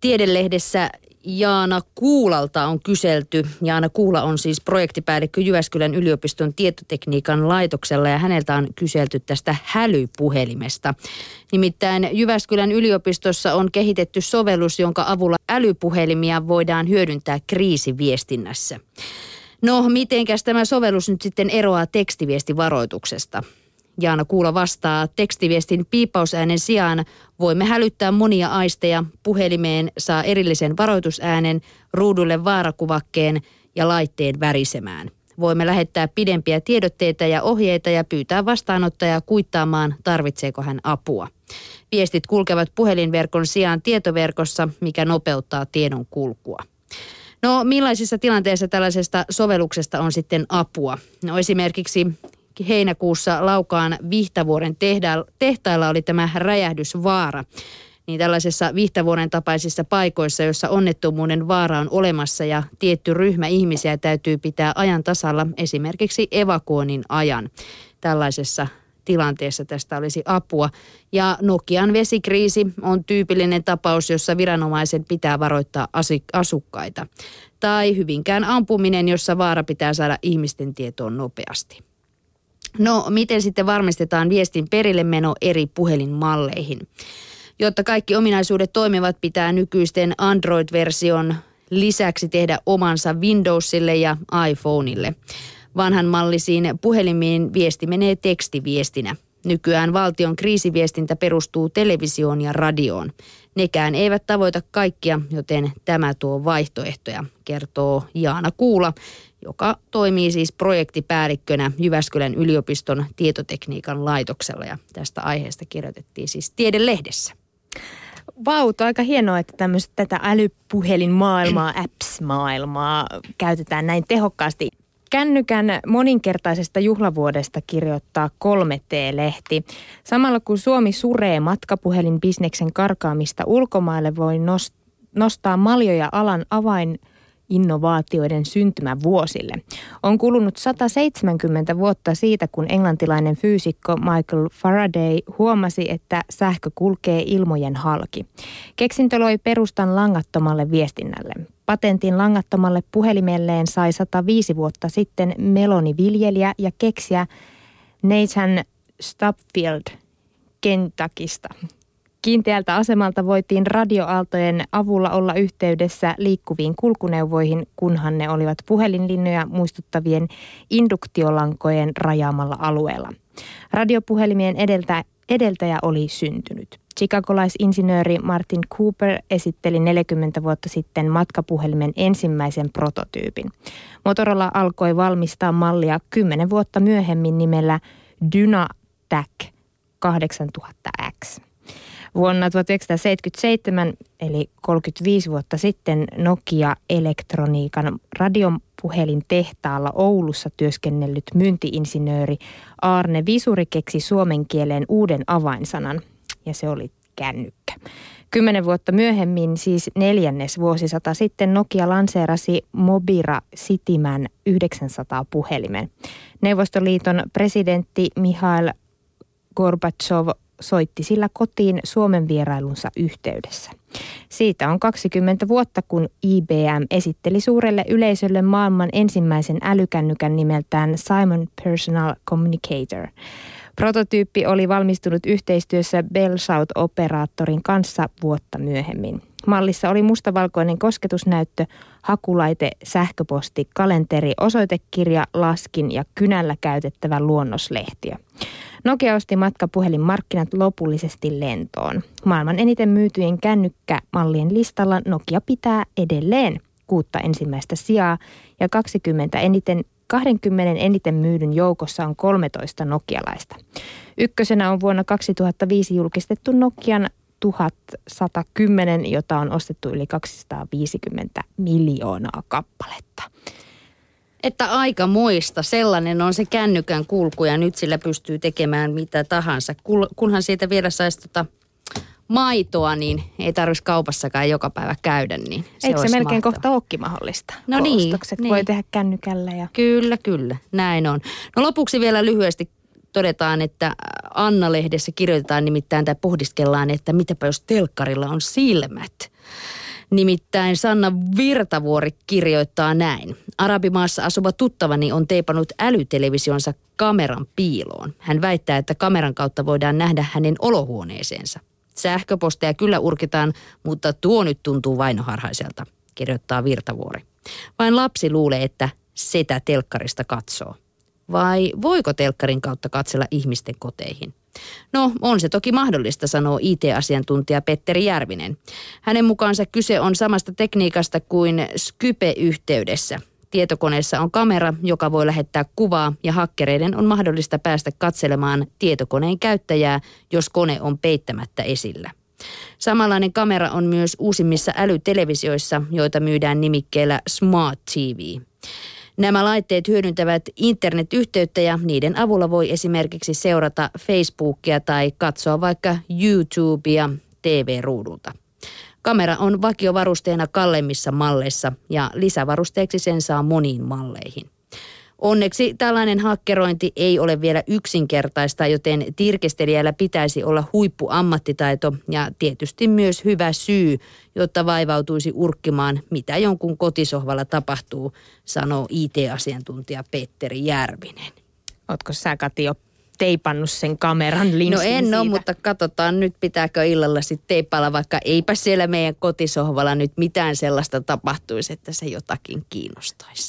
Tiedelehdessä Jaana Kuulalta on kyselty. Jaana Kuula on siis projektipäällikkö Jyväskylän yliopiston tietotekniikan laitoksella ja häneltä on kyselty tästä hälypuhelimesta. Nimittäin Jyväskylän yliopistossa on kehitetty sovellus, jonka avulla älypuhelimia voidaan hyödyntää kriisiviestinnässä. No, mitenkäs tämä sovellus nyt sitten eroaa tekstiviestivaroituksesta? Jaana Kuula vastaa, tekstiviestin piipausäänen sijaan voimme hälyttää monia aisteja. Puhelimeen saa erillisen varoitusäänen, ruudulle vaarakuvakkeen ja laitteen värisemään. Voimme lähettää pidempiä tiedotteita ja ohjeita ja pyytää vastaanottajaa kuittaamaan, tarvitseeko hän apua. Viestit kulkevat puhelinverkon sijaan tietoverkossa, mikä nopeuttaa tiedon kulkua. No millaisissa tilanteissa tällaisesta sovelluksesta on sitten apua? No esimerkiksi heinäkuussa Laukaan Vihtavuoren tehtailla oli tämä räjähdysvaara. Niin tällaisessa Vihtavuoren tapaisissa paikoissa, joissa onnettomuuden vaara on olemassa ja tietty ryhmä ihmisiä täytyy pitää ajan tasalla esimerkiksi evakuoinnin ajan. Tällaisessa tilanteessa tästä olisi apua. Ja Nokian vesikriisi on tyypillinen tapaus, jossa viranomaisen pitää varoittaa asukkaita. Tai hyvinkään ampuminen, jossa vaara pitää saada ihmisten tietoon nopeasti. No, miten sitten varmistetaan viestin perille meno eri puhelinmalleihin? Jotta kaikki ominaisuudet toimivat, pitää nykyisten Android-version lisäksi tehdä omansa Windowsille ja iPhoneille. Vanhan mallisiin puhelimiin viesti menee tekstiviestinä. Nykyään valtion kriisiviestintä perustuu televisioon ja radioon. Nekään eivät tavoita kaikkia, joten tämä tuo vaihtoehtoja, kertoo Jaana Kuula, joka toimii siis projektipäällikkönä Jyväskylän yliopiston tietotekniikan laitoksella. Ja tästä aiheesta kirjoitettiin siis Tiedelehdessä. Vau, aika hienoa, että tämmöistä tätä älypuhelinmaailmaa, apps-maailmaa käytetään näin tehokkaasti. Kännykän moninkertaisesta juhlavuodesta kirjoittaa 3T-lehti. Samalla kun Suomi suree matkapuhelinbisneksen karkaamista ulkomaille, voi nostaa maljoja alan avain innovaatioiden syntymävuosille. On kulunut 170 vuotta siitä, kun englantilainen fyysikko Michael Faraday huomasi, että sähkö kulkee ilmojen halki. Keksintö loi perustan langattomalle viestinnälle. Patentin langattomalle puhelimelleen sai 105 vuotta sitten meloniviljelijä ja keksiä Nathan Stupfield Kentuckista. Kiinteältä asemalta voitiin radioaaltojen avulla olla yhteydessä liikkuviin kulkuneuvoihin, kunhan ne olivat puhelinlinjoja muistuttavien induktiolankojen rajaamalla alueella. Radiopuhelimien edeltä, edeltäjä oli syntynyt. Chicagolaisinsinööri Martin Cooper esitteli 40 vuotta sitten matkapuhelimen ensimmäisen prototyypin. Motorola alkoi valmistaa mallia 10 vuotta myöhemmin nimellä DynaTAC 8000X. Vuonna 1977, eli 35 vuotta sitten, Nokia Elektroniikan radiopuhelin tehtaalla Oulussa työskennellyt myyntiinsinööri Arne Visuri keksi suomen kieleen uuden avainsanan, ja se oli kännykkä. Kymmenen vuotta myöhemmin, siis neljännes vuosisata sitten, Nokia lanseerasi Mobira Cityman 900 puhelimen. Neuvostoliiton presidentti Mihail Gorbachev soitti sillä kotiin Suomen vierailunsa yhteydessä. Siitä on 20 vuotta, kun IBM esitteli suurelle yleisölle maailman ensimmäisen älykännykän nimeltään Simon Personal Communicator. Prototyyppi oli valmistunut yhteistyössä Bell South-operaattorin kanssa vuotta myöhemmin. Mallissa oli mustavalkoinen kosketusnäyttö, hakulaite, sähköposti, kalenteri, osoitekirja, laskin ja kynällä käytettävä luonnoslehtiö. Nokia osti matkapuhelinmarkkinat lopullisesti lentoon. Maailman eniten myytyjen kännykkämallien listalla Nokia pitää edelleen kuutta ensimmäistä sijaa ja 20 eniten 20 eniten myydyn joukossa on 13 nokialaista. Ykkösenä on vuonna 2005 julkistettu Nokian 1110, jota on ostettu yli 250 miljoonaa kappaletta. Että aika muista. Sellainen on se kännykän kulku ja nyt sillä pystyy tekemään mitä tahansa. Kunhan siitä vielä saisi tota maitoa, niin ei tarvitsisi kaupassakaan joka päivä käydä. Niin se Eikö se melkein mahtava. kohta olekin mahdollista? No niin. Ostokset niin. voi tehdä kännykällä. Ja... Kyllä, kyllä. Näin on. No lopuksi vielä lyhyesti todetaan, että Anna-lehdessä kirjoitetaan nimittäin tai pohdiskellaan, että mitäpä jos telkkarilla on silmät. Nimittäin Sanna Virtavuori kirjoittaa näin. Arabimaassa asuva tuttavani on teipannut älytelevisionsa kameran piiloon. Hän väittää, että kameran kautta voidaan nähdä hänen olohuoneeseensa. Sähköposteja kyllä urkitaan, mutta tuo nyt tuntuu vainoharhaiselta, kirjoittaa Virtavuori. Vain lapsi luulee, että setä telkkarista katsoo. Vai voiko telkkarin kautta katsella ihmisten koteihin? No, on se toki mahdollista, sanoo IT-asiantuntija Petteri Järvinen. Hänen mukaansa kyse on samasta tekniikasta kuin Skype-yhteydessä. Tietokoneessa on kamera, joka voi lähettää kuvaa ja hakkereiden on mahdollista päästä katselemaan tietokoneen käyttäjää, jos kone on peittämättä esillä. Samanlainen kamera on myös uusimmissa älytelevisioissa, joita myydään nimikkeellä Smart TV. Nämä laitteet hyödyntävät internetyhteyttä ja niiden avulla voi esimerkiksi seurata Facebookia tai katsoa vaikka YouTubea TV-ruudulta. Kamera on vakiovarusteena kallemmissa malleissa ja lisävarusteeksi sen saa moniin malleihin. Onneksi tällainen hakkerointi ei ole vielä yksinkertaista, joten tirkestelijällä pitäisi olla huippuammattitaito ja tietysti myös hyvä syy, jotta vaivautuisi urkkimaan, mitä jonkun kotisohvalla tapahtuu, sanoo IT-asiantuntija Petteri Järvinen. Ootko sä Kati jo teipannut sen kameran linssin No en siitä? ole, mutta katsotaan nyt pitääkö illalla sitten teipailla, vaikka eipä siellä meidän kotisohvalla nyt mitään sellaista tapahtuisi, että se jotakin kiinnostaisi.